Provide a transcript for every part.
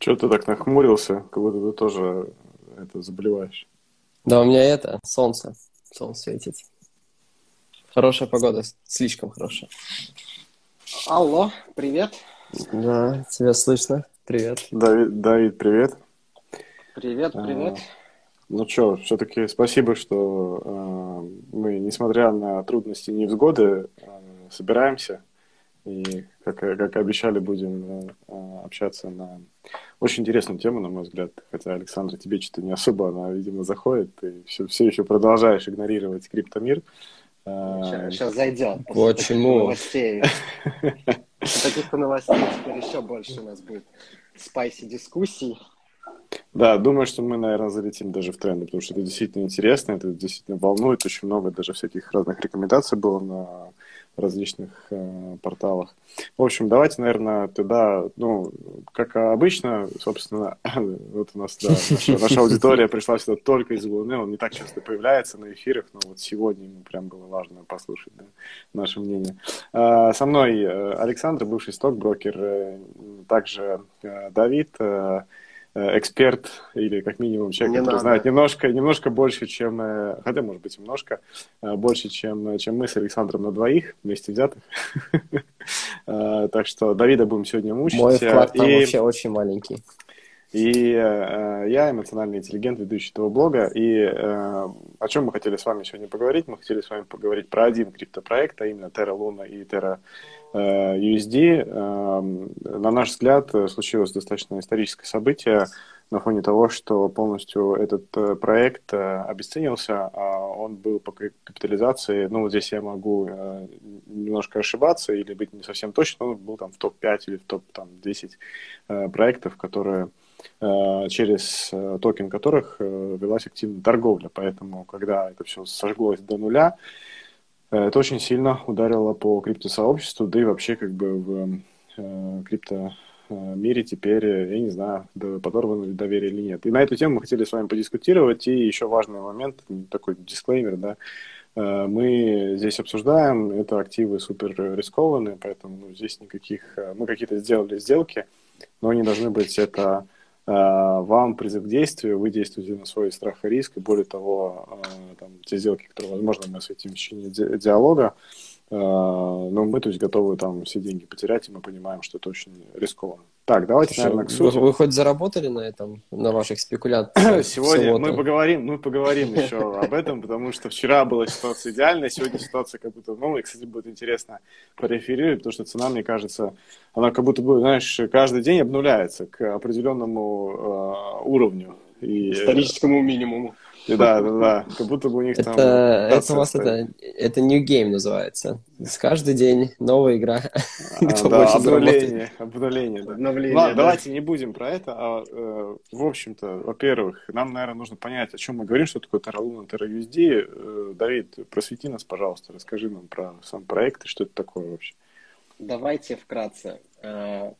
Че ты так нахмурился, как будто ты тоже это заболеваешь? Да, у меня это, солнце. Солнце светит. Хорошая погода, слишком хорошая. Алло, привет. Да, тебя слышно. Привет. Давид, Давид привет. Привет, привет. А, ну что, все-таки спасибо, что э, мы, несмотря на трудности и невзгоды, э, собираемся и, как, как обещали, будем э, общаться на очень интересную тему, на мой взгляд. Хотя, Александр, тебе что-то не особо она, видимо, заходит. Ты все, все еще продолжаешь игнорировать криптомир. Сейчас, сейчас зайдет. Почему? Новостей. Таких новостей теперь еще больше у нас будет спайси дискуссий. Да, думаю, что мы, наверное, залетим даже в тренды, потому что это действительно интересно, это действительно волнует. Очень много даже всяких разных рекомендаций было на различных э, порталах. В общем, давайте, наверное, тогда, ну, как обычно, собственно, вот у нас, да, наша, наша аудитория пришла сюда только из Луны, он не так часто появляется на эфирах, но вот сегодня ему прям было важно послушать да, наше мнение. Э, со мной э, Александр, бывший стокброкер, э, также э, Давид, э, эксперт или как минимум человек, не который надо. знает немножко, немножко больше, чем, э, хотя может быть немножко э, больше, чем, чем мы с Александром на двоих вместе взятых. Так что Давида будем сегодня мучить. Мой вклад там вообще очень маленький. И э, я эмоциональный интеллигент, ведущий этого блога. И э, о чем мы хотели с вами сегодня поговорить? Мы хотели с вами поговорить про один криптопроект, а именно Terra Luna и Terra Э, USD, эм, на наш взгляд, случилось достаточно историческое событие на фоне того, что полностью этот э, проект э, обесценился, а он был по капитализации, ну, вот здесь я могу немножко ошибаться или быть не совсем точно, он был там в топ-5 или в топ-10 проектов, которые через токен которых велась активная торговля. Поэтому, когда это все сожглось до нуля, Э, это очень сильно ударило по криптосообществу, да и вообще как бы в э, крипто мире теперь, я не знаю, подорвано ли доверие или нет. И на эту тему мы хотели с вами подискутировать. И еще важный момент, такой дисклеймер, да, э, мы здесь обсуждаем, это активы супер рискованные, поэтому ну, здесь никаких, мы какие-то сделали сделки, но они должны быть это Э, вам призыв к действию, вы действуете на свой страх и риск, и более того, э, там, те сделки, которые, возможно, мы осветим в течение диалога, э, но мы, то есть, готовы там все деньги потерять, и мы понимаем, что это очень рискованно. Так, давайте, Слушай, наверное, к сути. Вы, вы хоть заработали на этом, на ваших спекуляциях? Сегодня мы поговорим, мы поговорим еще об этом, потому что вчера была ситуация идеальная, сегодня ситуация как будто, ну, и, кстати, будет интересно пореферировать, потому что цена, мне кажется, она как будто бы, знаешь, каждый день обнуляется к определенному э, уровню. И, Историческому минимуму. Да, да, да. Как будто бы у них это, там... Это у вас это, это New Game называется. С каждый день новая игра. А, да, обновление, обновление, да. Обновление, Ладно, да. давайте не будем про это. А, э, в общем-то, во-первых, нам, наверное, нужно понять, о чем мы говорим, что такое Terra Luna, Terra USD. Э, Давид, просвети нас, пожалуйста, расскажи нам про сам проект и что это такое вообще. Давайте вкратце. Э,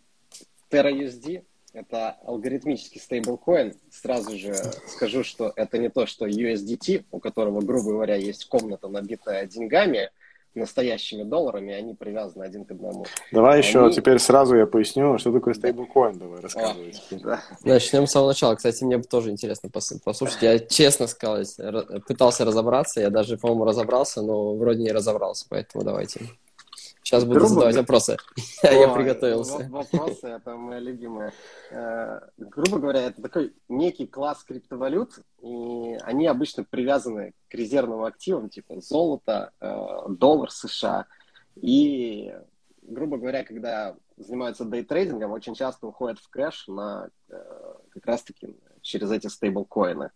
Terra USD это алгоритмический стейблкоин. Сразу же скажу, что это не то, что USDT, у которого, грубо говоря, есть комната, набитая деньгами, настоящими долларами, они привязаны один к одному. Давай они... еще теперь сразу я поясню, что такое стейблкоин, давай рассказывай. Да. Начнем с самого начала. Кстати, мне тоже интересно послушать. Я честно сказать, пытался разобраться, я даже, по-моему, разобрался, но вроде не разобрался, поэтому давайте. Сейчас буду грубо задавать вопросы. О, Я приготовился. Вопросы, это моя любимая. Э, грубо говоря, это такой некий класс криптовалют, и они обычно привязаны к резервным активам, типа золото, э, доллар США. И, грубо говоря, когда занимаются дейтрейдингом, очень часто уходят в кэш на э, как раз-таки через эти стейблкоины.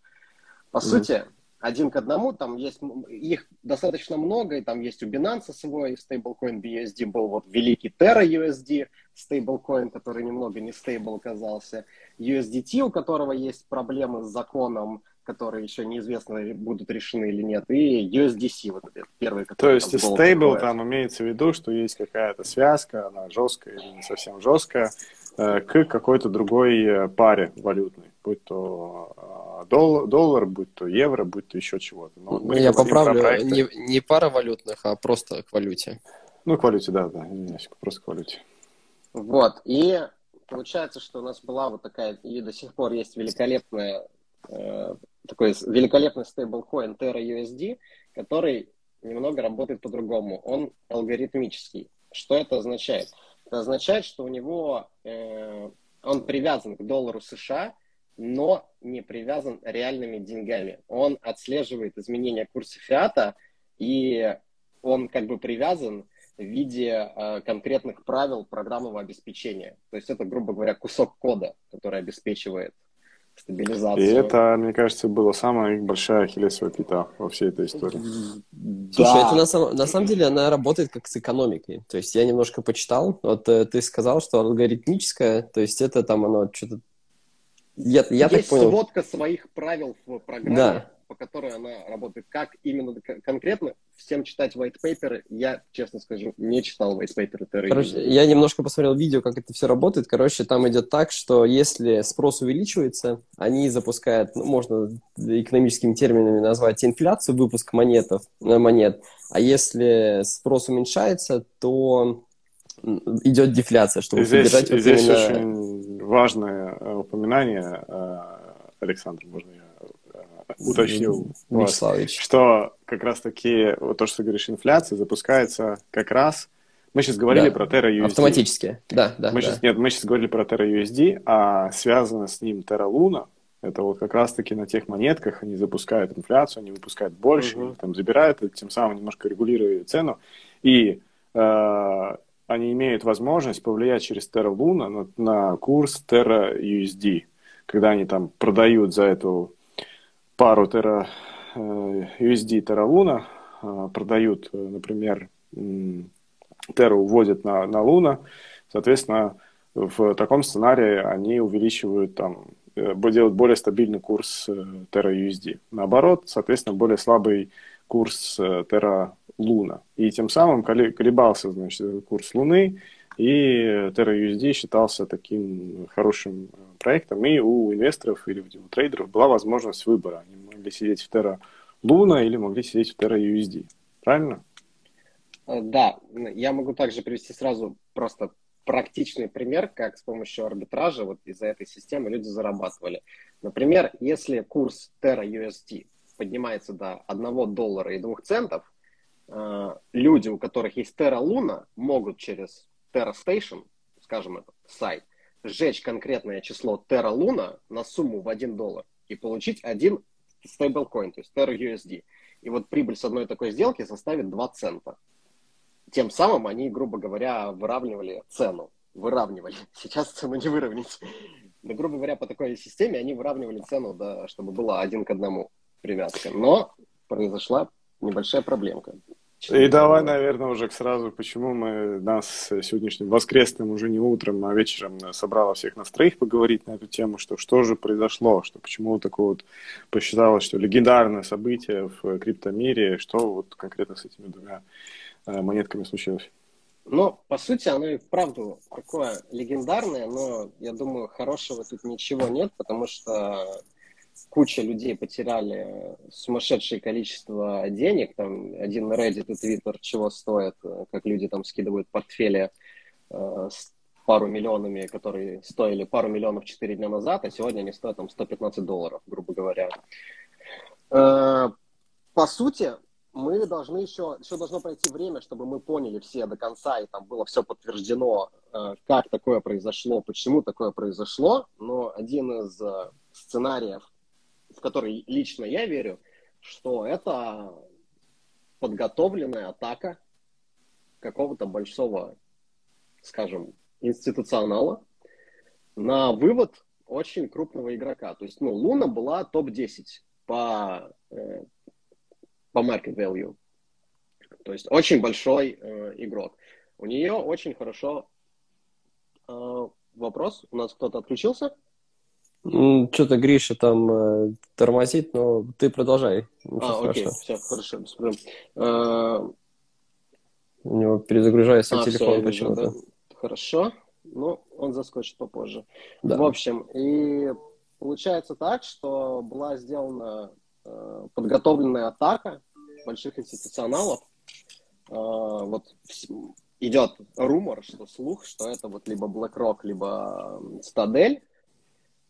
По mm-hmm. сути, один к одному, там есть, их достаточно много, и там есть у Binance свой стейблкоин BUSD, был вот великий Terra USD, стейблкоин, который немного не стейбл оказался, USDT, у которого есть проблемы с законом, которые еще неизвестно, будут решены или нет, и USDC, вот этот первый, который... То есть стейбл там имеется в виду, что есть какая-то связка, она жесткая или не совсем жесткая, э, к какой-то другой э, паре валютной, будь то доллар, доллар, будь то евро, будь то еще чего-то. Но мы Я поправлю, не, не пара валютных, а просто к валюте. Ну, к валюте, да, да, извиняюсь, просто к валюте. Вот, и получается, что у нас была вот такая, и до сих пор есть великолепная, э, такой великолепный стейблкоин Terra USD, который немного работает по-другому. Он алгоритмический. Что это означает? Это означает, что у него э, он привязан к доллару США, но не привязан реальными деньгами. Он отслеживает изменения курса фиата, и он как бы привязан в виде э, конкретных правил программного обеспечения. То есть это, грубо говоря, кусок кода, который обеспечивает стабилизацию. И это, мне кажется, была самая большая ахиллесова пята во всей этой истории. Слушай, это на, самом, на самом деле она работает как с экономикой. То есть я немножко почитал, вот э, ты сказал, что алгоритмическая, то есть это там оно что-то... Я, я Есть так понял... сводка своих правил в программе. Да по которой она работает. Как именно конкретно, всем читать white paper, я, честно скажу, не читал white paper. Короче, я немножко посмотрел видео, как это все работает. Короче, там идет так, что если спрос увеличивается, они запускают, ну, можно экономическими терминами назвать инфляцию, выпуск монетов, э, монет. А если спрос уменьшается, то идет дефляция, чтобы здесь, поддержать вот здесь именно... очень важное э, упоминание, э, Александр, можно я уточнил, Вячеславович. что как раз-таки вот то, что ты говоришь, инфляция запускается как раз... Мы сейчас говорили да. про Terra USD. Автоматически, да, да. Мы да. Сейчас, нет, мы сейчас говорили про Terra USD, а связано с ним Terra Luna, это вот как раз-таки на тех монетках они запускают инфляцию, они выпускают больше, uh-huh. там забирают, тем самым немножко регулируя цену. И э, они имеют возможность повлиять через Terra Luna на, на курс Terra USD, когда они там продают за эту пару тера, э, USD Terra э, продают, э, например, Terra уводят на, на Луна, соответственно, в таком сценарии они увеличивают там, делают более стабильный курс Terra USD. Наоборот, соответственно, более слабый курс Terra Луна. И тем самым колебался, значит, курс Луны, и TerraUSD считался таким хорошим э, проектом, и у инвесторов или у трейдеров была возможность выбора. Они могли сидеть в Terra Luna или могли сидеть в TerraUSD. Правильно? Э, да, я могу также привести сразу просто практичный пример, как с помощью арбитража вот из-за этой системы люди зарабатывали. Например, если курс Terra USD поднимается до 1 доллара и 2 центов, э, люди, у которых есть Terra Luna, могут через Terra Station, скажем это, сайт, сжечь конкретное число Terra Luna на сумму в 1 доллар и получить один стейблкоин, то есть Terra USD. И вот прибыль с одной такой сделки составит 2 цента. Тем самым они, грубо говоря, выравнивали цену. Выравнивали. Сейчас цену не выровнять. Но, грубо говоря, по такой системе они выравнивали цену, да, чтобы была один к одному привязка. Но произошла небольшая проблемка. И давай, наверное, уже сразу, почему мы нас сегодняшним воскресным, уже не утром, а вечером собрала всех нас троих поговорить на эту тему, что что же произошло, что почему такое вот посчиталось, что легендарное событие в криптомире, что вот конкретно с этими двумя э, монетками случилось. Ну, по сути, оно и вправду такое легендарное, но я думаю, хорошего тут ничего нет, потому что куча людей потеряли сумасшедшее количество денег. Там один Reddit и Twitter чего стоят, как люди там скидывают портфели э, с пару миллионами, которые стоили пару миллионов 4 дня назад, а сегодня они стоят там 115 долларов, грубо говоря. Э, по сути, мы должны еще, еще должно пройти время, чтобы мы поняли все до конца, и там было все подтверждено, э, как такое произошло, почему такое произошло. Но один из э, сценариев, который лично я верю, что это подготовленная атака какого-то большого, скажем, институционала на вывод очень крупного игрока. То есть, ну, Луна была топ-10 по, э, по market value. То есть, очень большой э, игрок. У нее очень хорошо... Э, вопрос, у нас кто-то отключился? Что-то Гриша там э, тормозит, но ты продолжай. а, окей, все, хорошо, без проблем. А... У него перезагружается а, телефон почему-то. Да? Хорошо, ну, он заскочит попозже. Да. В общем, и получается так, что была сделана э, подготовленная атака больших институционалов. Э, вот идет румор, что слух, что это вот либо BlackRock, либо Стадель,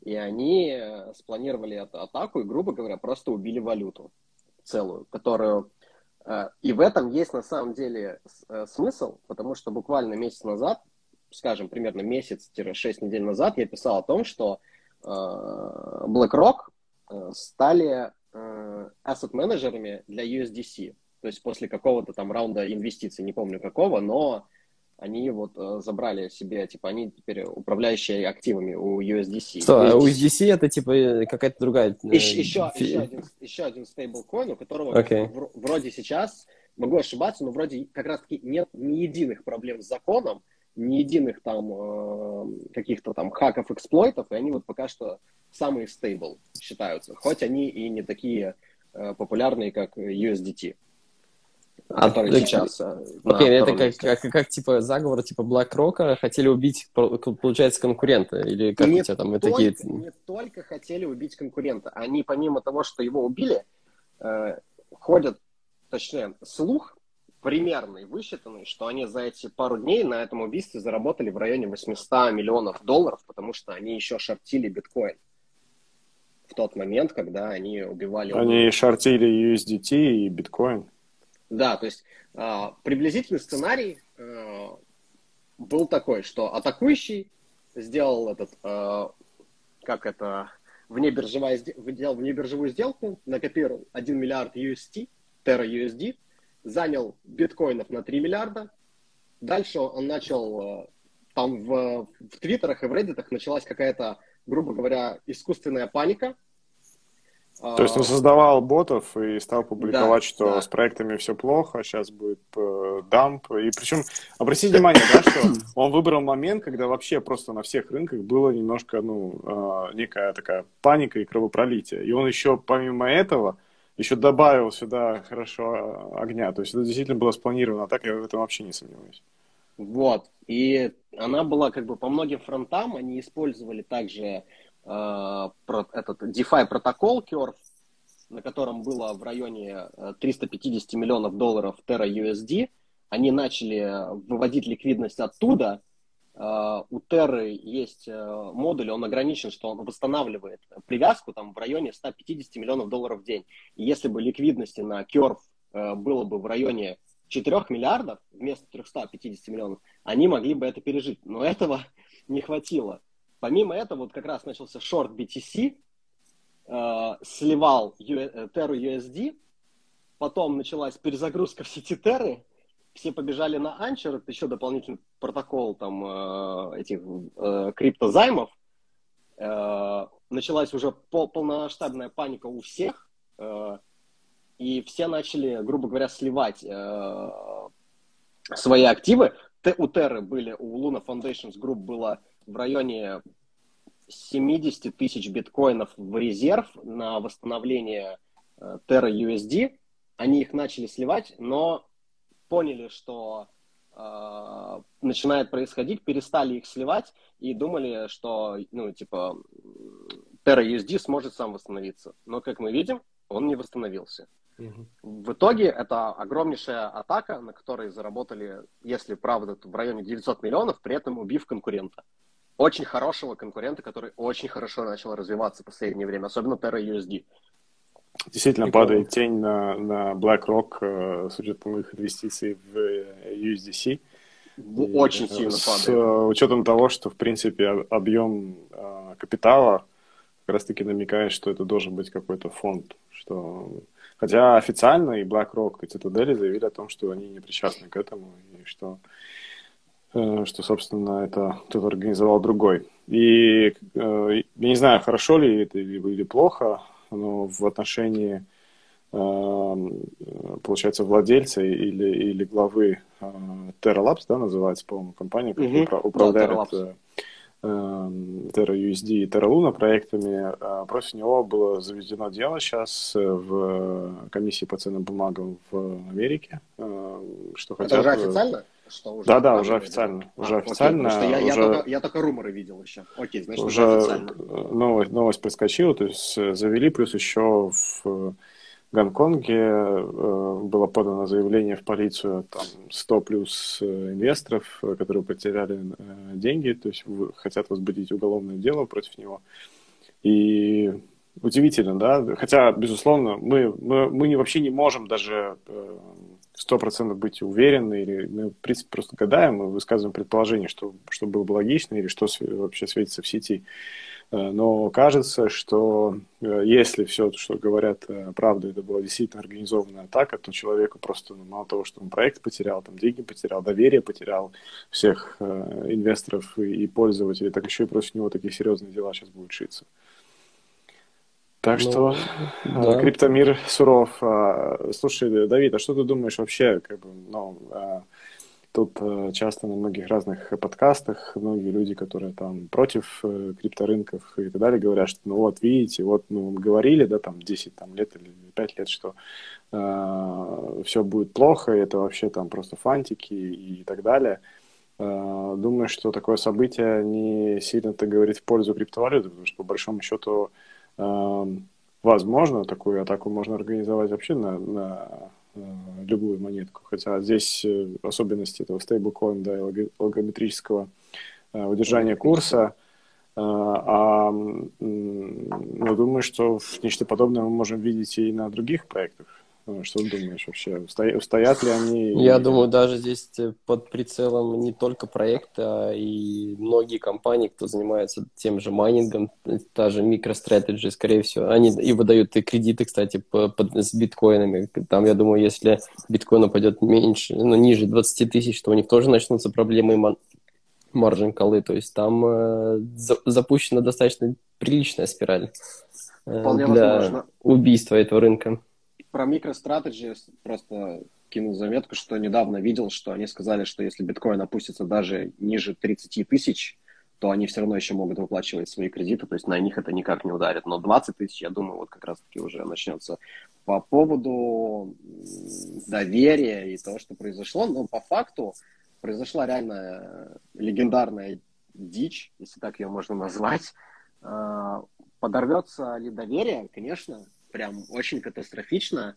и они э, спланировали эту атаку и, грубо говоря, просто убили валюту целую, которую... Э, и в этом есть на самом деле э, смысл, потому что буквально месяц назад, скажем, примерно месяц-6 недель назад я писал о том, что BlackRock стали asset-менеджерами для USDC. То есть после какого-то там раунда инвестиций, не помню какого, но они вот э, забрали себе, типа, они теперь управляющие активами у USDC. Что, USDC, USDC это, типа, э, какая-то другая... Еще, еще, фи... еще, один, еще один стейблкоин, у которого okay. вроде сейчас, могу ошибаться, но вроде как раз-таки нет ни единых проблем с законом, ни единых там э, каких-то там хаков, эксплойтов, и они вот пока что самые стейбл считаются, хоть они и не такие э, популярные, как USDT а, который так, сейчас. Э, окей, okay, это как, как, как, как типа заговор типа BlackRock хотели убить, получается, конкурента? Или как не у тебя там только, такие... Не только хотели убить конкурента. Они, помимо того, что его убили, э, ходят, точнее, слух примерный, высчитанный, что они за эти пару дней на этом убийстве заработали в районе 800 миллионов долларов, потому что они еще шортили биткоин в тот момент, когда они убивали... Они шортили USDT и биткоин. Да, то есть э, приблизительный сценарий э, был такой, что атакующий сделал этот, э, как это, внебиржевая, сделал внебиржевую сделку, накопировал 1 миллиард UST, Terra USD, занял биткоинов на 3 миллиарда. Дальше он начал, там в, в твиттерах и в реддитах началась какая-то, грубо говоря, искусственная паника, то есть он а, создавал ботов и стал публиковать, да, что да. с проектами все плохо, сейчас будет э, дамп. И причем, обратите внимание, да, что он выбрал момент, когда вообще просто на всех рынках было немножко, ну, э, некая такая паника и кровопролитие. И он еще, помимо этого, еще добавил сюда хорошо огня. То есть это действительно было спланировано, а так я в этом вообще не сомневаюсь. Вот. И она была как бы по многим фронтам, они использовали также этот DeFi протокол Curve, на котором было в районе 350 э, миллионов долларов Terra USD, они начали выводить ликвидность оттуда. Э, у Terra есть модуль, он ограничен, что он восстанавливает привязку там в районе 150 миллионов долларов в день. И если бы ликвидности на Curve было бы в районе 4 миллиардов вместо 350 миллионов, они могли бы это пережить. Но этого не хватило. Помимо этого, вот как раз начался шорт BTC, э, сливал Terra USD, потом началась перезагрузка в сети Terra, все побежали на Anchor, это еще дополнительный протокол там э, этих э, криптозаймов, э, началась уже пол, полномасштабная паника у всех, э, и все начали, грубо говоря, сливать э, свои активы. У Terra были, у Luna Foundations Group было в районе 70 тысяч биткоинов в резерв на восстановление э, Terra USD. Они их начали сливать, но поняли, что э, начинает происходить, перестали их сливать и думали, что, ну, типа, Terra USD сможет сам восстановиться. Но, как мы видим, он не восстановился. Угу. В итоге это огромнейшая атака, на которой заработали, если правда, то в районе 900 миллионов, при этом убив конкурента очень хорошего конкурента, который очень хорошо начал развиваться в последнее время, особенно Terra USD. Действительно, Прикольно. падает тень на, на BlackRock э, с учетом их инвестиций в э, USDC. Очень и, сильно с падает. С учетом того, что, в принципе, объем э, капитала как раз-таки намекает, что это должен быть какой-то фонд. Что... Хотя официально и BlackRock, и Citadel заявили о том, что они не причастны к этому, и что Э, что, собственно, это кто-то организовал другой. И э, я не знаю, хорошо ли это или плохо, но в отношении, э, получается, владельца или, или главы Terra Labs, да, называется, по-моему, компания, которая mm-hmm. управляет да, Terra USD и Terra Luna проектами. Против него было заведено дело сейчас в комиссии по ценным бумагам в Америке. Что это хотят... уже официально? Что уже... Да, да, уже официально. А, уже официально. Окей, я, уже... я, только, я только руморы видел еще. Окей, значит, уже, уже официально. Новость, новость проскочила, то есть э, завели, плюс еще в Гонконге э, было подано заявление в полицию, там 100 плюс э, инвесторов, которые потеряли деньги, то есть хотят возбудить уголовное дело против него. И удивительно, да, хотя, безусловно, мы, мы, мы вообще не можем даже сто процентов быть уверены, или мы, в принципе, просто гадаем, мы высказываем предположение, что, что было бы логично, или что вообще светится в сети. Э, но кажется, что э, если все, что говорят, э, правда, это была действительно организованная атака, то человеку просто, ну, мало того, что он проект потерял, там деньги потерял, доверие потерял всех инвесторов и, и пользователей, так еще и против него такие серьезные дела сейчас будут шиться. Так ну, что да. криптомир суров. А, слушай, Давид, а что ты думаешь вообще, как бы, ну, а, Тут э, часто на многих разных подкастах многие люди, которые там против э, крипторынков и так далее, говорят, что ну вот видите, вот ну, мы говорили, да, там 10 там, лет или 5 лет, что э, все будет плохо, это вообще там просто фантики и так далее. Э, думаю, что такое событие не сильно-то говорит в пользу криптовалюты, потому что по большому счету э, возможно, такую атаку можно организовать вообще на, на Э, любую монетку. Хотя здесь э, особенности этого стейблкоин, да, и логометрического э, удержания курса. А ну, думаю, что нечто подобное мы можем видеть и на других проектах. Ну, что ты думаешь вообще? Устоят ли они? Я думаю, даже здесь э, под прицелом не только проекта, а и многие компании, кто занимается тем же майнингом, та же MicroStrategy, скорее всего, они и выдают и кредиты, кстати, по, под, с биткоинами. Там, я думаю, если биткоин упадет меньше, ну, ниже 20 тысяч, то у них тоже начнутся проблемы маржин колы, то есть там э, за, запущена достаточно приличная спираль э, для возможно. убийства этого рынка. Про MicroStrategy просто кинул заметку, что недавно видел, что они сказали, что если биткоин опустится даже ниже 30 тысяч, то они все равно еще могут выплачивать свои кредиты, то есть на них это никак не ударит. Но 20 тысяч, я думаю, вот как раз-таки уже начнется. По поводу доверия и того, что произошло, но по факту произошла реально легендарная дичь, если так ее можно назвать. А, подорвется ли доверие? Конечно, прям очень катастрофично.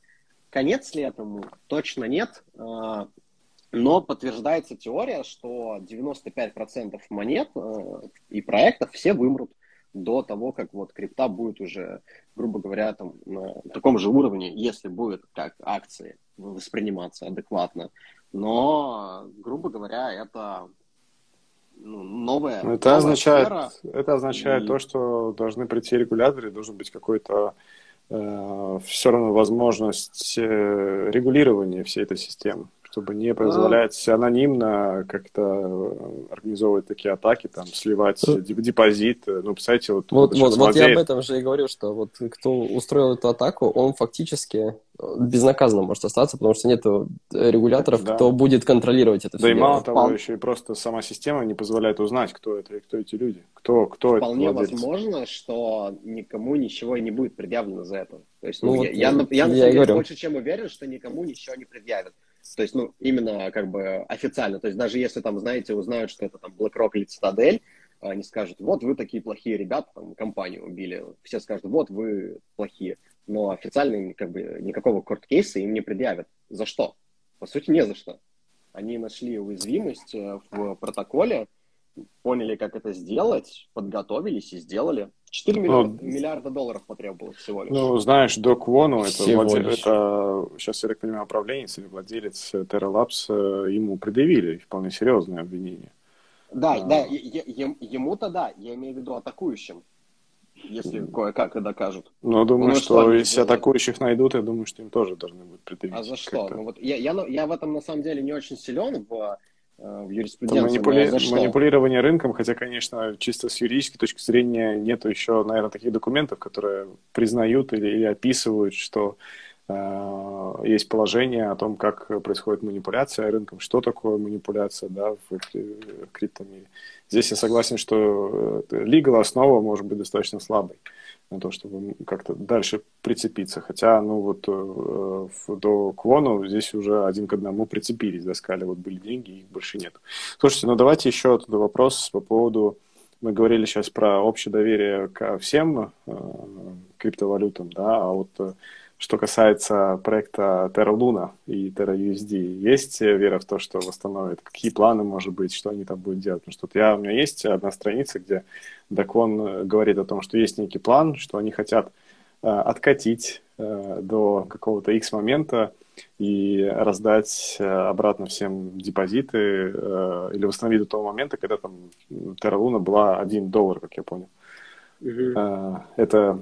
Конец ли этому? Точно нет. А, но подтверждается теория, что 95% монет а, и проектов все вымрут до того, как вот крипта будет уже, грубо говоря, там, на таком же уровне, если будет как акции восприниматься адекватно. Но, грубо говоря, это ну, новая. Это новая означает, сфера. это означает и... то, что должны прийти регуляторы, должен быть какой-то Э, все равно возможность э, регулирования всей этой системы, чтобы не позволять анонимно как-то организовывать такие атаки, там, сливать ну, депозит. Ну, представляете, вот... Вот, вот, вот я об этом же и говорю, что вот кто устроил эту атаку, он фактически безнаказанно может остаться, потому что нет регуляторов, да. кто будет контролировать это. Да и мало того, Впол... еще и просто сама система не позволяет узнать, кто это и кто эти люди, кто, кто Вполне это возможно, что никому ничего не будет предъявлено за это. То есть, ну, ну я, вот, я, я, я, на самом деле больше чем уверен, что никому ничего не предъявят. То есть, ну, именно как бы официально. То есть, даже если там, знаете, узнают, что это там BlackRock или Citadel, они скажут, вот вы такие плохие ребята, там, компанию убили. Все скажут, вот вы плохие но официально как бы никакого корт-кейса им не предъявят. За что? По сути, не за что. Они нашли уязвимость э, в протоколе, поняли, как это сделать, подготовились и сделали. 4 миллиарда, ну, миллиарда долларов потребовалось всего лишь. Ну, знаешь, Док Вону, это, владелец, это сейчас, я так понимаю, управленец или владелец Terra Labs, э, ему предъявили вполне серьезное обвинение. Да, а... да, ему-то да, я имею в виду атакующим если кое-как и докажут. Ну, думаю, ну, что, что если сделают? атакующих найдут, я думаю, что им тоже должны будут предъявить. А за что? Ну, вот я, я, я в этом на самом деле не очень силен в, э, в юриспруденции. Манипули... Манипулирование рынком, хотя, конечно, чисто с юридической точки зрения нет еще, наверное, таких документов, которые признают или, или описывают, что э, есть положение о том, как происходит манипуляция рынком, что такое манипуляция да, в, в криптомире. Здесь я согласен, что legal э, основа может быть достаточно слабой на то, чтобы как-то дальше прицепиться. Хотя, ну вот э, до Квону здесь уже один к одному прицепились, да, сказали, вот были деньги, их больше нет. Слушайте, ну давайте еще оттуда вопрос по поводу, мы говорили сейчас про общее доверие ко всем э, криптовалютам, да, а вот что касается проекта Terra Luna и Terra USD, есть вера в то, что восстановит? Какие планы, может быть, что они там будут делать? Потому что вот я, у меня есть одна страница, где Дакон говорит о том, что есть некий план, что они хотят э, откатить э, до какого-то X момента и раздать э, обратно всем депозиты э, или восстановить до того момента, когда там Terra Luna была 1 доллар, как я понял. Mm-hmm. Это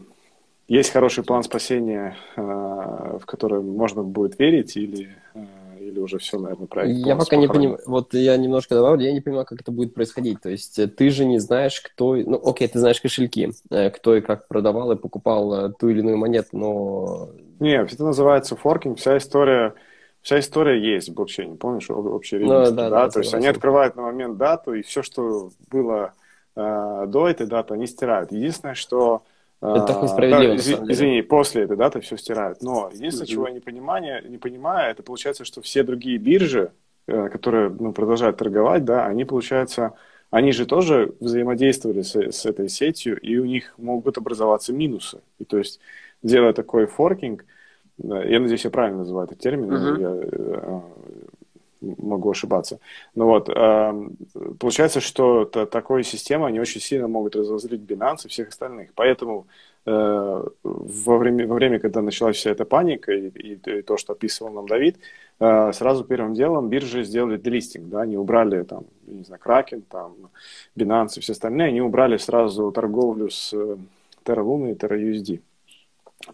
есть хороший план спасения, э, в который можно будет верить, или, э, или уже все, наверное, проект? Я пока не понимаю, вот я немножко добавлю, я не понимаю, как это будет происходить. То есть э, ты же не знаешь, кто... Ну, окей, ты знаешь кошельки, кто и как продавал и покупал ту или иную монету, но... Нет, это называется форкинг, вся история... Вся история есть в блокчейне, помнишь, общий ну, ну, да, да, да? То есть они открывают на момент дату, и все, что было э, до этой даты, они стирают. Единственное, что это так несправедливо. Да, изв... Извини, после этой даты все стирают. Но единственное, mm-hmm. чего я не понимаю, не понимаю, это получается, что все другие биржи, э, которые ну, продолжают торговать, да, они, получается, они же тоже взаимодействовали с, с этой сетью, и у них могут образоваться минусы. И то есть, делая такой форкинг, я надеюсь, я правильно называю этот термин, uh-huh. я э, могу ошибаться. Но вот, э, получается, что такой системой они очень сильно могут разозлить Binance и всех остальных. Поэтому э, во, время, во время, когда началась вся эта паника и, и, и то, что описывал нам Давид, э, сразу первым делом биржи сделали делистинг, да, они убрали там, не знаю, Kraken, там, Binance и все остальные, они убрали сразу торговлю с Terra Luna и Terra USD.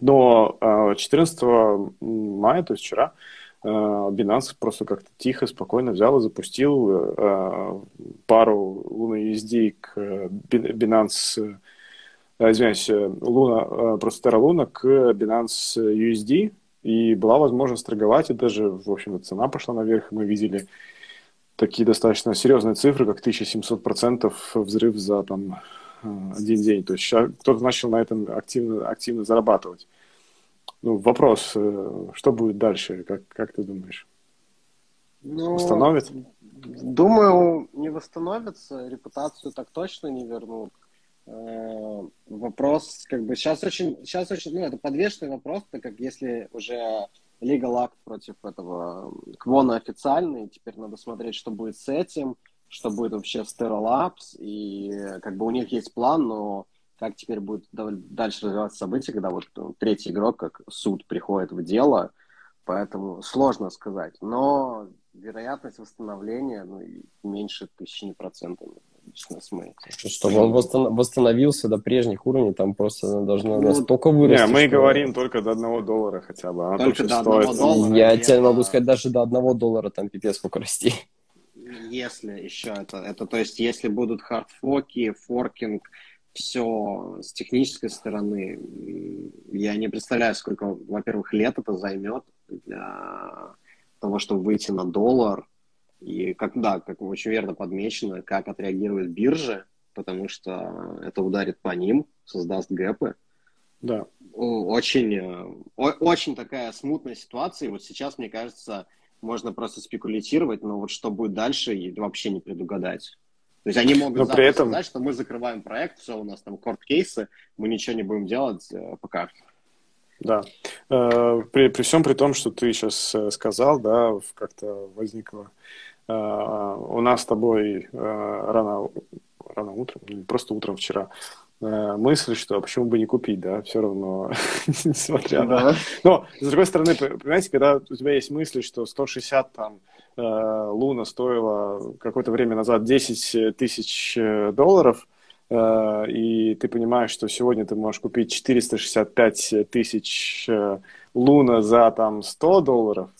Но 14 мая, то есть вчера, Э, Binance просто как-то тихо, спокойно взял и запустил э, пару Luna USD к Binance, э, извиняюсь, Luna, просто Terra Luna к Binance USD, и была возможность торговать, и даже, в общем цена пошла наверх, мы видели такие достаточно серьезные цифры, как 1700% взрыв за там один день. То есть кто-то начал на этом активно, активно зарабатывать. Ну, вопрос, э, что будет дальше, как, как ты думаешь? Ну, Восстановит? Думаю, не восстановится, репутацию так точно не вернут. Э, вопрос, как бы, сейчас очень, сейчас очень, ну, это подвешенный вопрос, так как если уже Legal Act против этого Квона официальный, теперь надо смотреть, что будет с этим, что будет вообще с Terra Labs, и как бы у них есть план, но как теперь будет дальше развиваться события, когда вот ну, третий игрок, как суд, приходит в дело, поэтому сложно сказать. Но вероятность восстановления ну, меньше тысячи процентов. Чтобы он восстановился до прежних уровней, там просто должно ну, настолько вырасти. Не, мы что... говорим только до одного доллара хотя бы. Она только до одного доллара. Я тебе могу сказать, даже до одного доллара там пипец сколько расти. Если еще это, это то есть, если будут хардфоки, форкинг, все с технической стороны. Я не представляю, сколько, во-первых, лет это займет для того, чтобы выйти на доллар. И как, да, как очень верно подмечено, как отреагируют биржи, потому что это ударит по ним, создаст гэпы. Да. Очень, очень такая смутная ситуация. И вот сейчас, мне кажется, можно просто спекулятировать, но вот что будет дальше, вообще не предугадать. То есть они могут Но при этом... сказать, что мы закрываем проект, все, у нас там корт-кейсы, мы ничего не будем делать э, пока. Да. Э, при, при всем при том, что ты сейчас э, сказал, да, как-то возникло у нас с тобой рано, рано утром, просто утром вчера, мысль, что почему бы не купить, да, все равно, несмотря на... Но, с другой стороны, понимаете, когда у тебя есть мысли, что 160 там Э, Луна стоила какое-то время назад 10 тысяч э, долларов, э, и ты понимаешь, что сегодня ты можешь купить 465 тысяч Луна за там 100 долларов,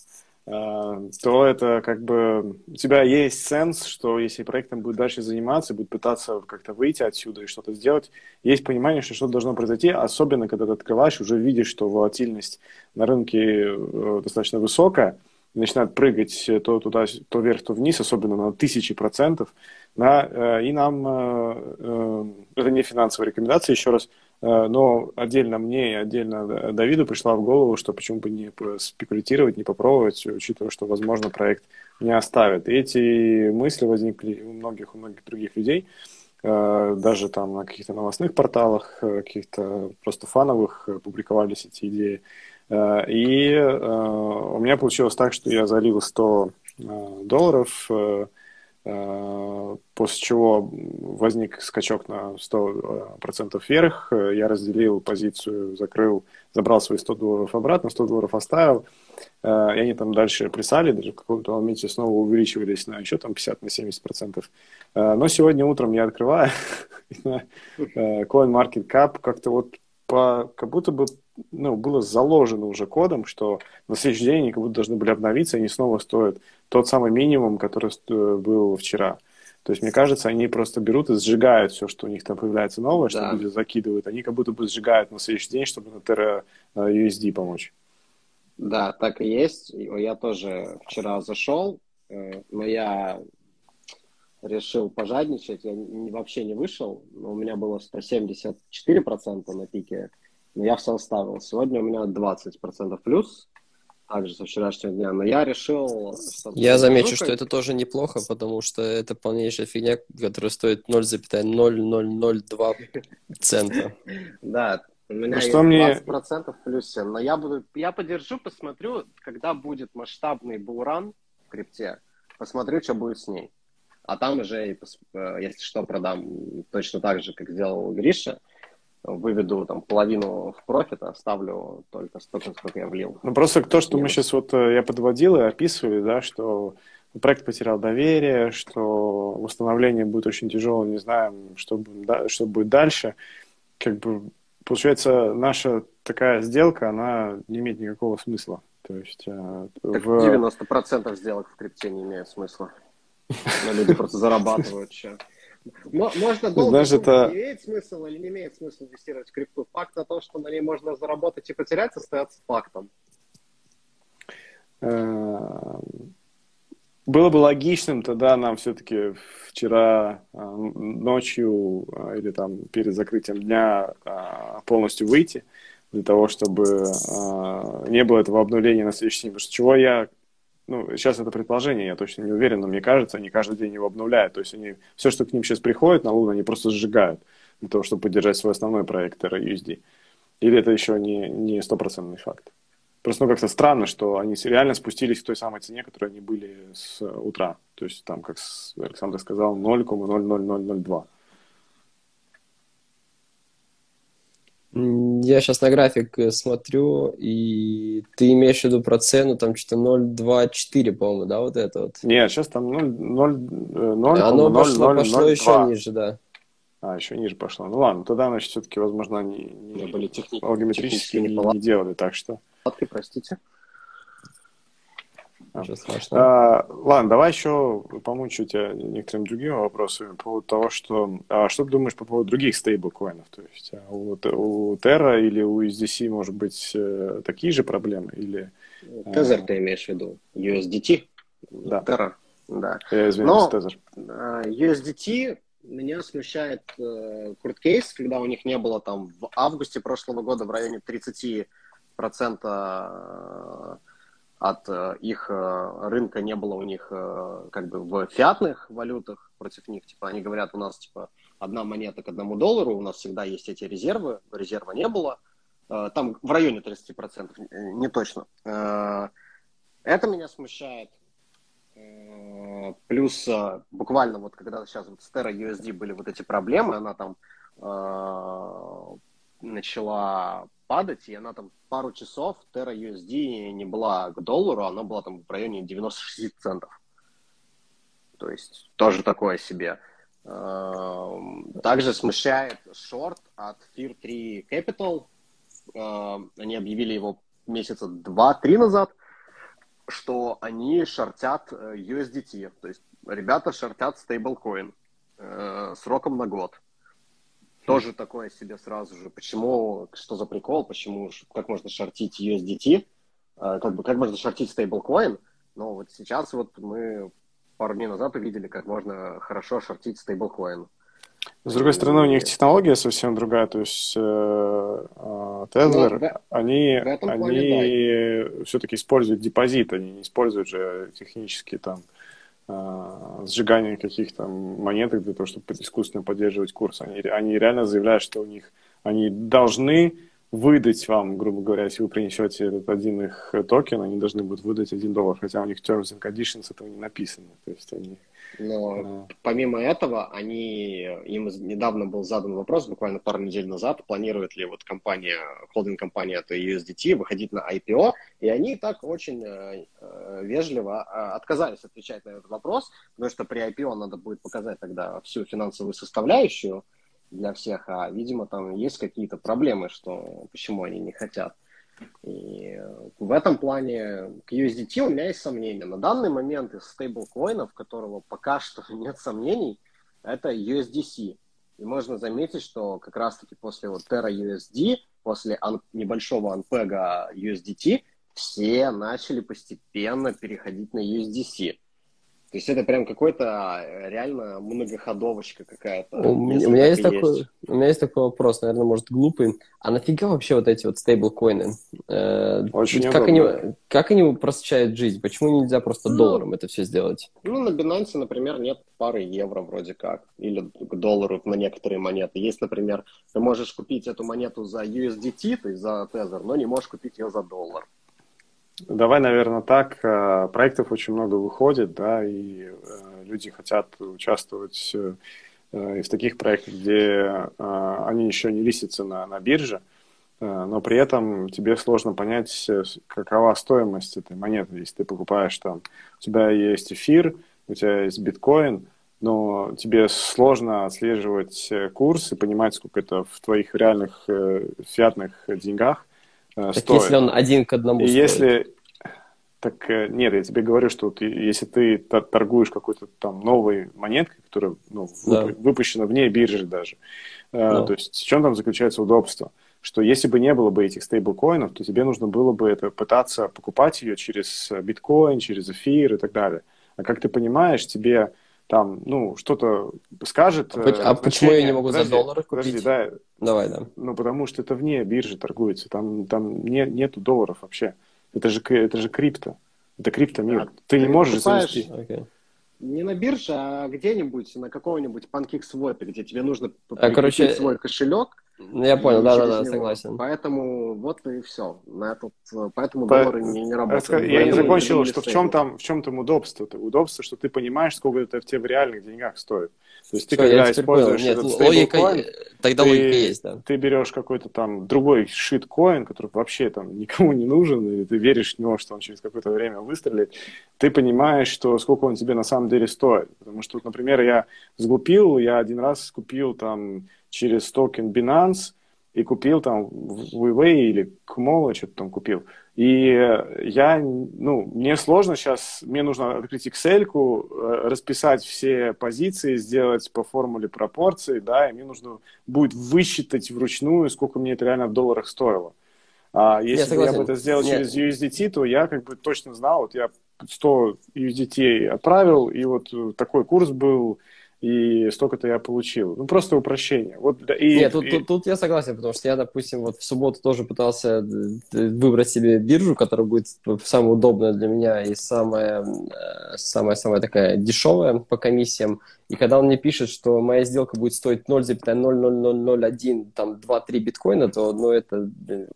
то это как бы у тебя есть сенс, что если проектом будет дальше заниматься, будет пытаться как-то выйти отсюда и что-то сделать, есть понимание, что что-то должно произойти, особенно когда ты открываешь, уже видишь, что волатильность на рынке достаточно высокая, начинают прыгать то туда, то вверх, то вниз, особенно на тысячи процентов. Да, э, и нам, э, э, это не финансовая рекомендация, еще раз, но отдельно мне и отдельно Давиду пришла в голову, что почему бы не спекулятировать, не попробовать, учитывая, что, возможно, проект не оставит. И эти мысли возникли у многих, у многих других людей, даже там на каких-то новостных порталах, каких-то просто фановых публиковались эти идеи. И у меня получилось так, что я залил 100 долларов, после чего возник скачок на 100% вверх. Я разделил позицию, закрыл, забрал свои 100 долларов обратно, 100 долларов оставил. И они там дальше плясали, даже в каком-то моменте снова увеличивались на еще там 50 на 70%. Но сегодня утром я открываю CoinMarketCap как-то вот по, как будто бы ну, было заложено уже кодом, что на следующий день они как будто должны были обновиться, и они снова стоят тот самый минимум, который был вчера. То есть, мне кажется, они просто берут и сжигают все, что у них там появляется новое, что да. люди закидывают. Они как будто бы сжигают на следующий день, чтобы на Terra USD помочь. Да, так и есть. Я тоже вчера зашел, э, но я решил пожадничать. Я вообще не вышел. У меня было 174% на пике, но я все оставил. Сегодня у меня 20% плюс, также со вчерашнего дня. Но я решил... Что я замечу, что это тоже неплохо, потому что это полнейшая фигня, которая стоит 0,0002 цента. Да, у меня ну, что есть 20% мне... в плюсе, но я буду, я подержу, посмотрю, когда будет масштабный булран в крипте, посмотрю, что будет с ней. А там уже, э, если что, продам точно так же, как сделал Гриша, выведу там половину в профит, оставлю только столько, сколько я влил. Ну просто то, что мы сейчас вот э, я подводил и описывали, да, что проект потерял доверие, что восстановление будет очень тяжелым, не знаем, что, будет, что будет дальше. Как бы получается, наша такая сделка, она не имеет никакого смысла. То есть, э, так в... 90% сделок в крипте не имеют смысла. Но люди просто зарабатывают сейчас. Можно долго Знаешь, это... имеет смысл или не имеет смысла инвестировать в крипту. Факт на то, что на ней можно заработать и потерять, остается фактом. Эм, было бы логичным тогда нам все-таки вчера э, ночью э, или там перед закрытием дня э, полностью выйти для того, чтобы не было этого обнуления на следующий день. Потому что чего я ну, сейчас это предположение, я точно не уверен, но мне кажется, они каждый день его обновляют. То есть они все, что к ним сейчас приходит на Луну, они просто сжигают для того, чтобы поддержать свой основной проект Terra USD. Или это еще не, не стопроцентный факт? Просто ну, как-то странно, что они реально спустились к той самой цене, которой они были с утра. То есть там, как Александр сказал, 0,00002. Я сейчас на график э, смотрю, и ты имеешь в виду про цену, там что-то 0,24, по-моему, да, вот это вот? Нет, сейчас там 0, 0, 0 Оно 0, пошло, 0, пошло 0, еще 2. ниже, да. А, еще ниже пошло. Ну ладно, тогда, значит, все-таки, возможно, они не, были техни... алгометрически не, не делали, так что... Простите. Ничего страшного. А, ладно, давай еще помучу тебя некоторыми другими вопросами по поводу того, что... А что ты думаешь по поводу других стейблкоинов? То есть а у, у Terra или у USDC, может быть, э, такие же проблемы? Или... Tether а... ты имеешь в виду? USDT? Да. Terra, да. Я извиняюсь, Tether. USDT меня смущает э, кейс, когда у них не было там в августе прошлого года в районе 30 процента от э, их э, рынка не было у них э, как бы в фиатных валютах против них. Типа они говорят, у нас типа одна монета к одному доллару, у нас всегда есть эти резервы, резерва не было. Там в районе 30%, не точно. Это меня смущает. Плюс буквально вот когда сейчас вот с Terra USD были вот эти проблемы, она там начала падать, и она там пару часов Terra USD не была к доллару, она была там в районе 96 центов. То есть тоже такое себе. Эм, также смущает шорт от Fear 3 Capital. Эм, они объявили его месяца 2-3 назад, что они шортят э, USDT. То есть ребята шортят стейблкоин э, сроком на год тоже такое себе сразу же. Почему, что за прикол, почему, как можно шортить USDT, а, как бы, как можно шортить стейблкоин, но вот сейчас вот мы пару дней назад увидели, как можно хорошо шортить стейблкоин. С другой стороны, у них технология совсем другая, то есть э, э, Tether, ну, они, они да. все-таки используют депозит, они не используют же технические там э, сжигание каких-то монеток для того, чтобы искусственно поддерживать курс. Они, они реально заявляют, что у них они должны выдать вам, грубо говоря, если вы принесете этот один их токен, они должны будут выдать один доллар, хотя у них terms and conditions этого не написано. То есть они... Но а... помимо этого, они, им недавно был задан вопрос, буквально пару недель назад, планирует ли вот компания, холдинг-компания это USDT выходить на IPO, и они так очень э, э, вежливо э, отказались отвечать на этот вопрос, потому что при IPO надо будет показать тогда всю финансовую составляющую, для всех, а, видимо, там есть какие-то проблемы, что почему они не хотят. И в этом плане к USDT у меня есть сомнения. На данный момент из стейблкоинов, которого пока что нет сомнений, это USDC. И можно заметить, что как раз-таки после вот Terra USD, после небольшого анпега USDT, все начали постепенно переходить на USDC. То есть это прям какой-то э, реально многоходовочка какая-то. У, у меня есть такой, есть. у меня есть такой вопрос, наверное, может глупый. А нафига вообще вот эти вот стейблкоины? Э, Очень как они, как они просчитают жизнь? Почему нельзя просто ну, долларом это все сделать? Ну, на Binance, например, нет пары евро вроде как. Или к доллару на некоторые монеты. Есть, например, ты можешь купить эту монету за USDT, то есть за Tether, но не можешь купить ее за доллар. Давай, наверное, так. Э, проектов очень много выходит, да, и э, люди хотят участвовать э, и в таких проектах, где они еще не листятся на, на бирже, но при этом тебе сложно понять, какова стоимость этой монеты. Если ты покупаешь там, у тебя есть эфир, у тебя есть биткоин, но тебе сложно отслеживать курс и понимать, сколько это в твоих реальных фиатных деньгах так стоит. если он один к одному и стоит. если так э, нет, я тебе говорю, что вот, если ты торгуешь какой-то там новой монеткой, которая ну, да. выпущена вне биржи даже, э, да. то есть в чем там заключается удобство? Что если бы не было бы этих стейблкоинов, то тебе нужно было бы это пытаться покупать ее через биткоин, через эфир и так далее. А как ты понимаешь, тебе там, ну, что-то скажет. А, а почему я не могу подожди, за доллары купить? Подожди, да. Давай, да. Ну, потому что это вне биржи торгуется, там, там не, нету долларов вообще. Это же, это же крипто. Это криптомир. А, ты не можешь завести. Okay. Не на бирже, а где-нибудь на какого-нибудь PancakeSwap, где тебе нужно а, короче, свой кошелек, я понял, да, да, да, согласен. Поэтому вот и все. На этот, поэтому По... доллары не, не работают. Я не закончил, что в чем там, в чем там удобство? -то? Удобство, что ты понимаешь, сколько это в тебе в реальных деньгах стоит. То есть ты Все, когда используешь Нет, этот логика, coin, тогда ты, логика есть, да. Ты берешь какой-то там другой шит-коин, который вообще там никому не нужен, и ты веришь в него, что он через какое-то время выстрелит, ты понимаешь, что сколько он тебе на самом деле стоит. Потому что, например, я сглупил, я один раз купил там через токен Binance и купил там Huawei или Kumola, что-то там купил. И я, ну, мне сложно сейчас, мне нужно открыть Excel, э, расписать все позиции, сделать по формуле пропорций, да, и мне нужно будет высчитать вручную, сколько мне это реально в долларах стоило. А если я бы я бы это сделал Нет. через USDT, то я как бы точно знал, вот я 100 USDT отправил, и вот такой курс был, и столько-то я получил. Ну, просто упрощение. Вот, и, Нет, тут, и... тут, тут я согласен, потому что я, допустим, вот в субботу тоже пытался э, выбрать себе биржу, которая будет самая удобная для меня и самая, э, самая, самая такая дешевая по комиссиям. И когда он мне пишет, что моя сделка будет стоить 0,00001, там 2-3 биткоина, то ну, это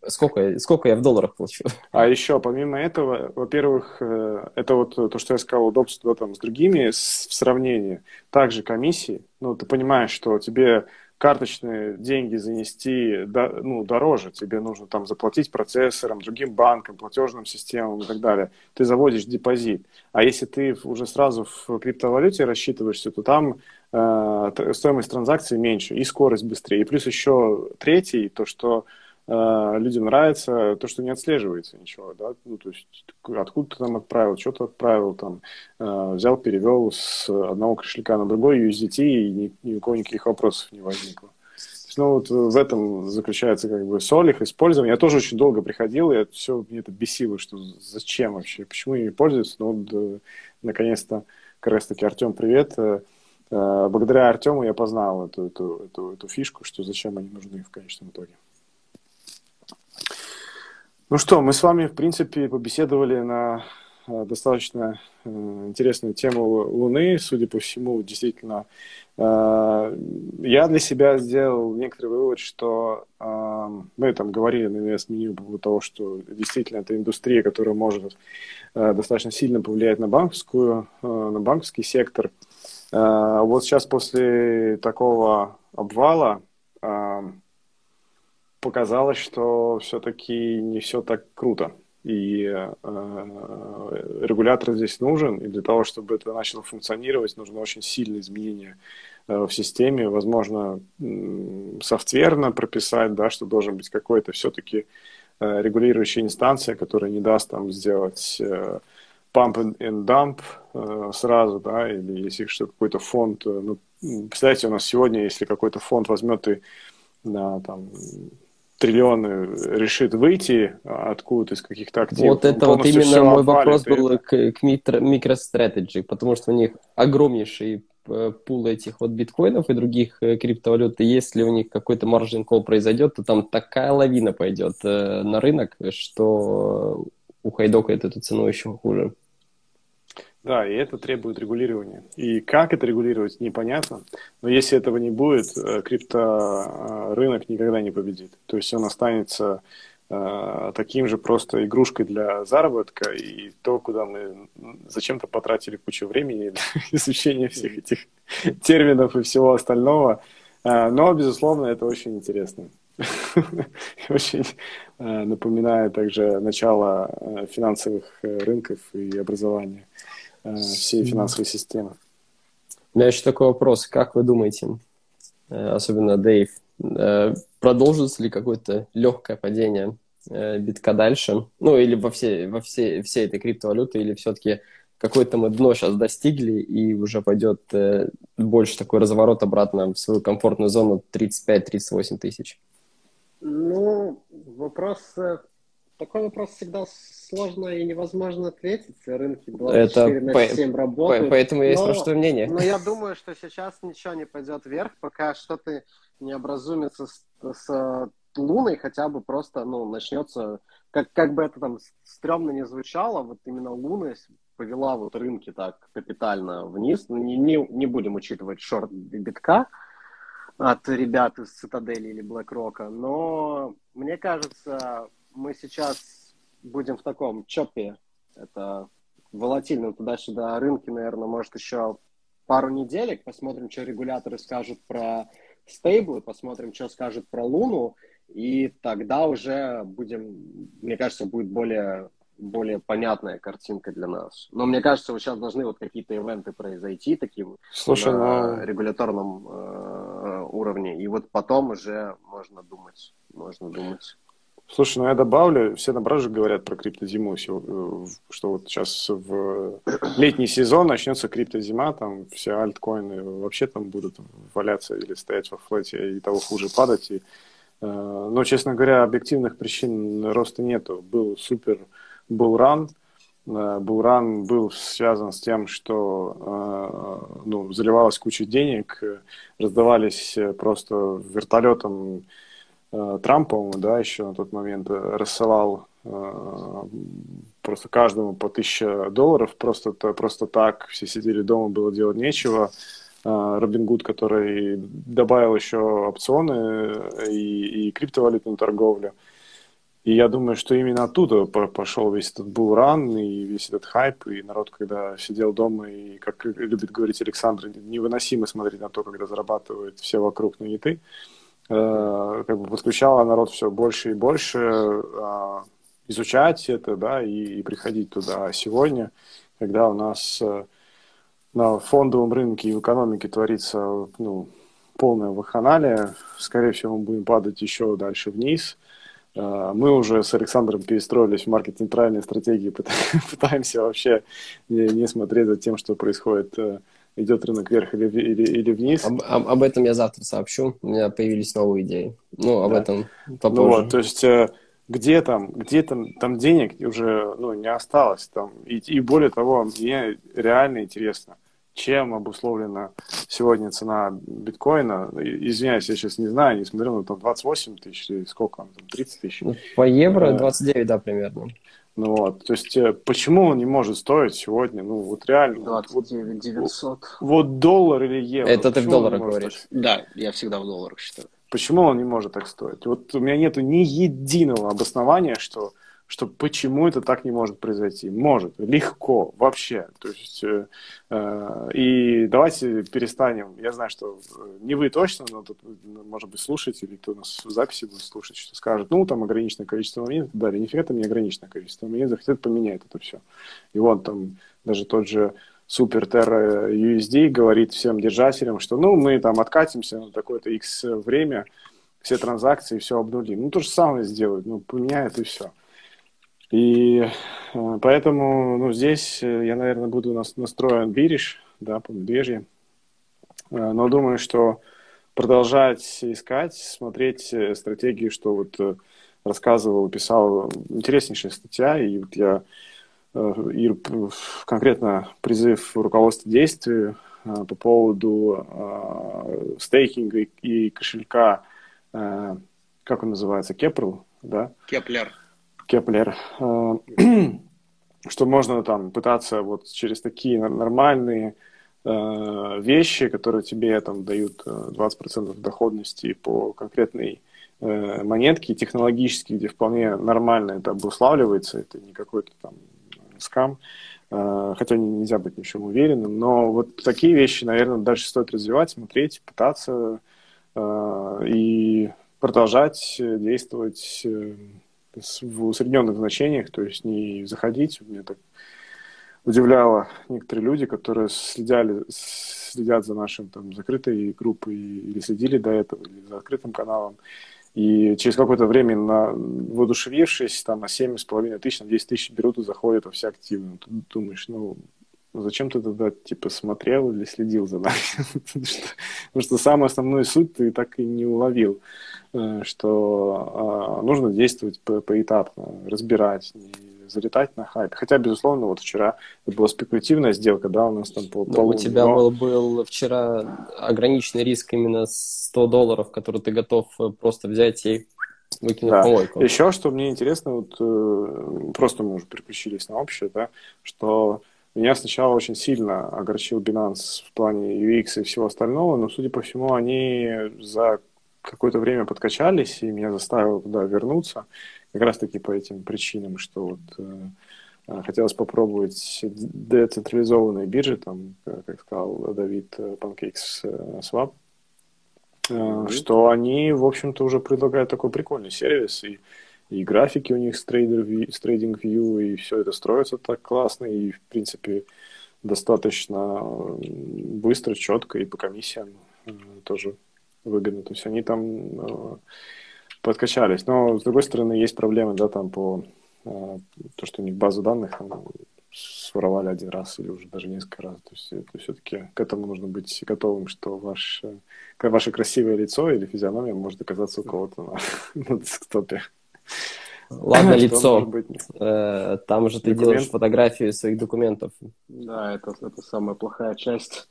сколько, сколько я в долларах получу? А еще, помимо этого, во-первых, э, это вот то, что я сказал, удобство там, с другими в сравнении. Также комиссии. Ну, ты понимаешь, что тебе карточные деньги занести ну, дороже, тебе нужно там заплатить процессорам, другим банкам, платежным системам и так далее. Ты заводишь депозит. А если ты уже сразу в криптовалюте рассчитываешься, то там э, стоимость транзакции меньше и скорость быстрее. И плюс еще третий, то что людям нравится то, что не отслеживается ничего, да, ну, то есть откуда ты там отправил, что-то отправил, там, э, взял, перевел с одного кошелька на другой USDT, и ни, ни у кого никаких вопросов не возникло. Ну, вот в этом заключается как бы соль их использование. Я тоже очень долго приходил, и это все мне это бесило, что зачем вообще, почему ими пользуются. Но вот, э, наконец-то, как раз таки, Артем, привет. Э, э, благодаря Артему я познал эту, эту, эту, эту фишку, что зачем они нужны в конечном итоге. Ну что, мы с вами, в принципе, побеседовали на достаточно интересную тему Луны, судя по всему, действительно. Я для себя сделал некоторый вывод, что мы там говорили на инвест-меню по поводу того, что действительно это индустрия, которая может достаточно сильно повлиять на банковскую, на банковский сектор. Вот сейчас после такого обвала показалось, что все-таки не все так круто. И э, регулятор здесь нужен, и для того, чтобы это начало функционировать, нужно очень сильное изменение э, в системе, возможно, софтверно прописать, да, что должен быть какой-то все-таки э, регулирующая инстанция, которая не даст там сделать э, pump and dump сразу, да, или если что какой-то фонд, ну, представляете, у нас сегодня, если какой-то фонд возьмет и на там триллионы решит выйти откуда-то из каких-то активов. Вот это вот именно мой вопрос был к, к MicroStrategy, потому что у них огромнейший э, пул этих вот биткоинов и других э, криптовалют, и если у них какой-то маржин кол произойдет, то там такая лавина пойдет э, на рынок, что у Хайдока эту цену еще хуже. Да, и это требует регулирования. И как это регулировать, непонятно. Но если этого не будет, э, крипторынок никогда не победит. То есть он останется э, таким же просто игрушкой для заработка, и то, куда мы зачем-то потратили кучу времени для изучения всех этих терминов и всего остального. Э, но, безусловно, это очень интересно. Очень напоминает также начало финансовых рынков и образования. Э, всей финансовой системы. У меня еще такой вопрос. Как вы думаете, э, особенно Дэйв, э, продолжится ли какое-то легкое падение битка дальше? Ну, или во всей, во всей, всей этой криптовалюты, или все-таки какое-то мы дно сейчас достигли, и уже пойдет больше такой разворот обратно в свою комфортную зону 35-38 тысяч? Ну, вопрос такой вопрос всегда сложно и невозможно ответить. Рынки 24 Это на 7 по- работают. Поэтому я и спрашиваю мнение. Но я думаю, что сейчас ничего не пойдет вверх, пока что-то не образумится с, с Луной, хотя бы просто ну, начнется, как, как бы это там стрёмно не звучало, вот именно Луна повела вот рынки так капитально вниз. Ну, не, не, не будем учитывать шорт битка от ребят из Цитадели или Блэкрока, но мне кажется, мы сейчас будем в таком чопе, это волатильном туда-сюда рынке, наверное, может еще пару неделек, посмотрим, что регуляторы скажут про стейблы, посмотрим, что скажут про Луну, и тогда уже будем, мне кажется, будет более, более понятная картинка для нас. Но мне кажется, вот сейчас должны вот какие-то ивенты произойти таким Слушай, на но... регуляторном э, уровне, и вот потом уже можно думать, можно думать. Слушай, ну я добавлю, все на браже говорят про криптозиму, э, что вот сейчас в летний сезон начнется криптозима, там все альткоины вообще там будут валяться или стоять во флете и того хуже падать. И, э, но, честно говоря, объективных причин роста нету. Был супер булран, э, Булран был связан с тем, что ну, заливалась куча денег, раздавались просто вертолетом Э, Трамп, по-моему, да, еще на тот момент э, рассылал э, просто каждому по 1000 долларов, просто, просто так, все сидели дома, было делать нечего. Робин Гуд, который добавил еще опционы и, и криптовалютную торговлю. И я думаю, что именно оттуда пошел весь этот булран и весь этот хайп, и народ, когда сидел дома, и, как любит говорить Александр, невыносимо смотреть на то, когда зарабатывают все вокруг, но не ты. Э, как бы подключала народ все больше и больше э, изучать это, да, и, и приходить туда. А сегодня, когда у нас э, на фондовом рынке и в экономике творится ну, полное ваханалия, скорее всего, мы будем падать еще дальше вниз. Мы уже с Александром перестроились в маркет-нейтральные стратегии, пытаемся вообще не смотреть за тем, что происходит идет рынок вверх или, или, или вниз. Об, об, об этом я завтра сообщу. У меня появились новые идеи. Ну, об да. этом попозже. Ну, вот, то есть э, где там, где там, там денег уже ну, не осталось. Там. И, и более того, мне реально интересно, чем обусловлена сегодня цена биткоина. Извиняюсь, я сейчас не знаю, не смотрю, но там 28 тысяч или сколько там, 30 тысяч. По евро 29, да, примерно. Ну вот, то есть э, почему он не может стоить сегодня, ну вот реально. 29 вот, 900. Вот доллар или евро. Это ты в долларах говоришь. Да, я всегда в долларах считаю. Почему он не может так стоить? Вот у меня нету ни единого обоснования, что что почему это так не может произойти. Может, легко, вообще. То есть, э, э, и давайте перестанем. Я знаю, что не вы точно, но тут, может быть, слушатели, кто нас в записи будет слушать, что скажет, ну, там ограниченное количество моментов, да, нифига там не ограниченное количество моментов, хотят поменять это все. И вот там даже тот же Super Terra USD говорит всем держателям, что, ну, мы там откатимся на такое-то X время, все транзакции, все обнулим. Ну, то же самое сделают, ну, поменяют и все. И э, поэтому ну, здесь э, я, наверное, буду настроен бириш, да, по медвежье. Э, но думаю, что продолжать искать, смотреть стратегии, что вот рассказывал, писал, интереснейшая статья, и вот я и конкретно призыв руководства действию по поводу стейкинга и кошелька, как он называется, Keplr, да? Keplr. Keplr, э, что можно там пытаться вот через такие нормальные э, вещи, которые тебе там дают 20% э, доходности по конкретной монетке, технологически, где вполне нормально это обуславливается, это не какой-то там скам, хотя нельзя быть ни в чем уверенным, но вот такие вещи, наверное, дальше стоит развивать, смотреть, пытаться и продолжать действовать в усредненных значениях, то есть не заходить. Меня так удивляло некоторые люди, которые следяли, следят за нашим там закрытой группой или следили до этого, или за открытым каналом. И через какое-то время, на, воодушевившись, там на 7,5 тысяч, на 10 тысяч берут и заходят во все активно. Ты думаешь, ну, зачем ты тогда, типа, смотрел или следил за нами? Потому что самую основную суть ты так и не уловил. Э, что э, нужно действовать по поэтапно, разбирать, не залетать на хайп. Хотя, безусловно, вот вчера это была спекулятивная сделка, да, у нас там по Но у тебя но... был, был вчера ограниченный риск именно 100 долларов, который ты готов э, просто взять и выкинуть да. помойку. Еще, что мне интересно, вот э, просто мы уже переключились на общее, да, что меня сначала очень сильно огорчил Binance в плане UX и всего остального, но, судя по всему, они за какое-то время подкачались, и меня заставило туда вернуться, как раз-таки по этим причинам, что вот э, э хотелось попробовать децентрализованные биржи, там, э, как сказал Давид, Pancakes Swap, mm-hmm. что они, в общем-то, уже предлагают такой прикольный сервис, и, и графики у них с, трейдер, с трейдинг view, и все это строится так классно, и, в принципе, достаточно быстро, четко, и по комиссиям тоже выгодно. То есть они там э, подкачались. Но, с другой стороны, есть проблемы, да, там по э, то, что у них базу данных там, своровали один раз или уже даже несколько раз. То есть это все-таки к этому нужно быть готовым, что ваш, э, ваше красивое лицо или физиономия может оказаться у кого-то на, на десктопе. Ладно, лицо. Э, там же ты Документ. делаешь фотографию своих документов. Да, это, это самая плохая часть.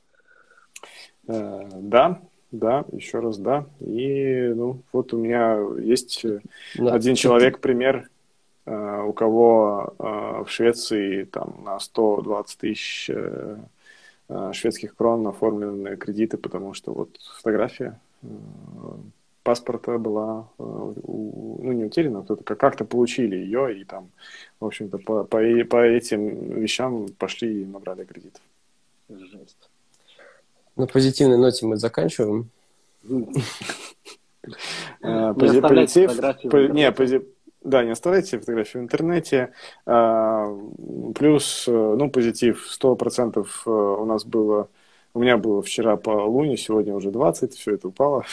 Э, да, да, еще раз да. И ну вот у меня есть э, да. один человек, пример, у кого в Швеции там на 120 тысяч шведских крон оформлены кредиты, потому что вот фотография паспорта была, ну, не утеряна, кто-то как-то получили ее, и там, в общем-то, по, по, по этим вещам пошли и набрали кредит. Жесть. На позитивной ноте мы заканчиваем. Э, позитив, не, да, не оставляйте фотографии в интернете. А, плюс, э, ну, позитив 100% э, у нас было, у меня было вчера по луне, сегодня уже 20, все это упало.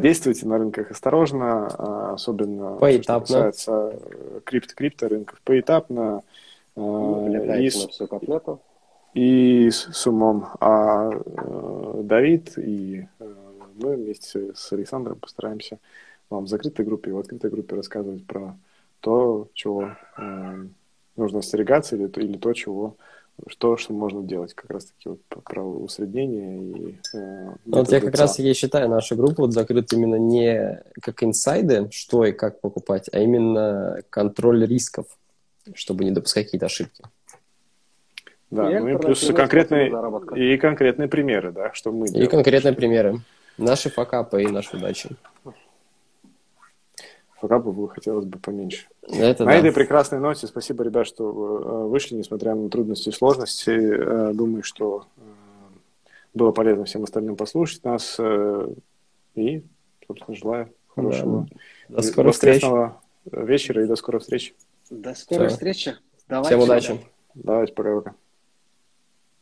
Действуйте на рынках осторожно, а, особенно поэтапно. что касается крипто-крипто рынков. Поэтапно. Ну, и, все к и с, с умом. А э, Давид и э, мы вместе с Александром постараемся вам в закрытой группе и в открытой группе рассказывать про то, чего э, нужно остерегаться или, или то, чего что, что можно делать как раз-таки вот про усреднение и э, Вот я как раз я считаю нашу группу вот закрыт именно не как инсайды, что и как покупать, а именно контроль рисков, чтобы не допускать какие-то ошибки. Да, и ну и плюс конкретные, и конкретные примеры, да, что мы И делаем. конкретные примеры. Наши факапы и наши удачи. Факапов хотелось бы поменьше. Это на да. этой прекрасной ноте спасибо, ребят, что э, вышли, несмотря на трудности и сложности. Э, думаю, что э, было полезно всем остальным послушать нас. И, собственно, желаю хорошего да. до скорых встреч. вечера и до скорой встречи. До скорой Все. встречи. Давайте, Всем удачи. Давайте, пока-пока.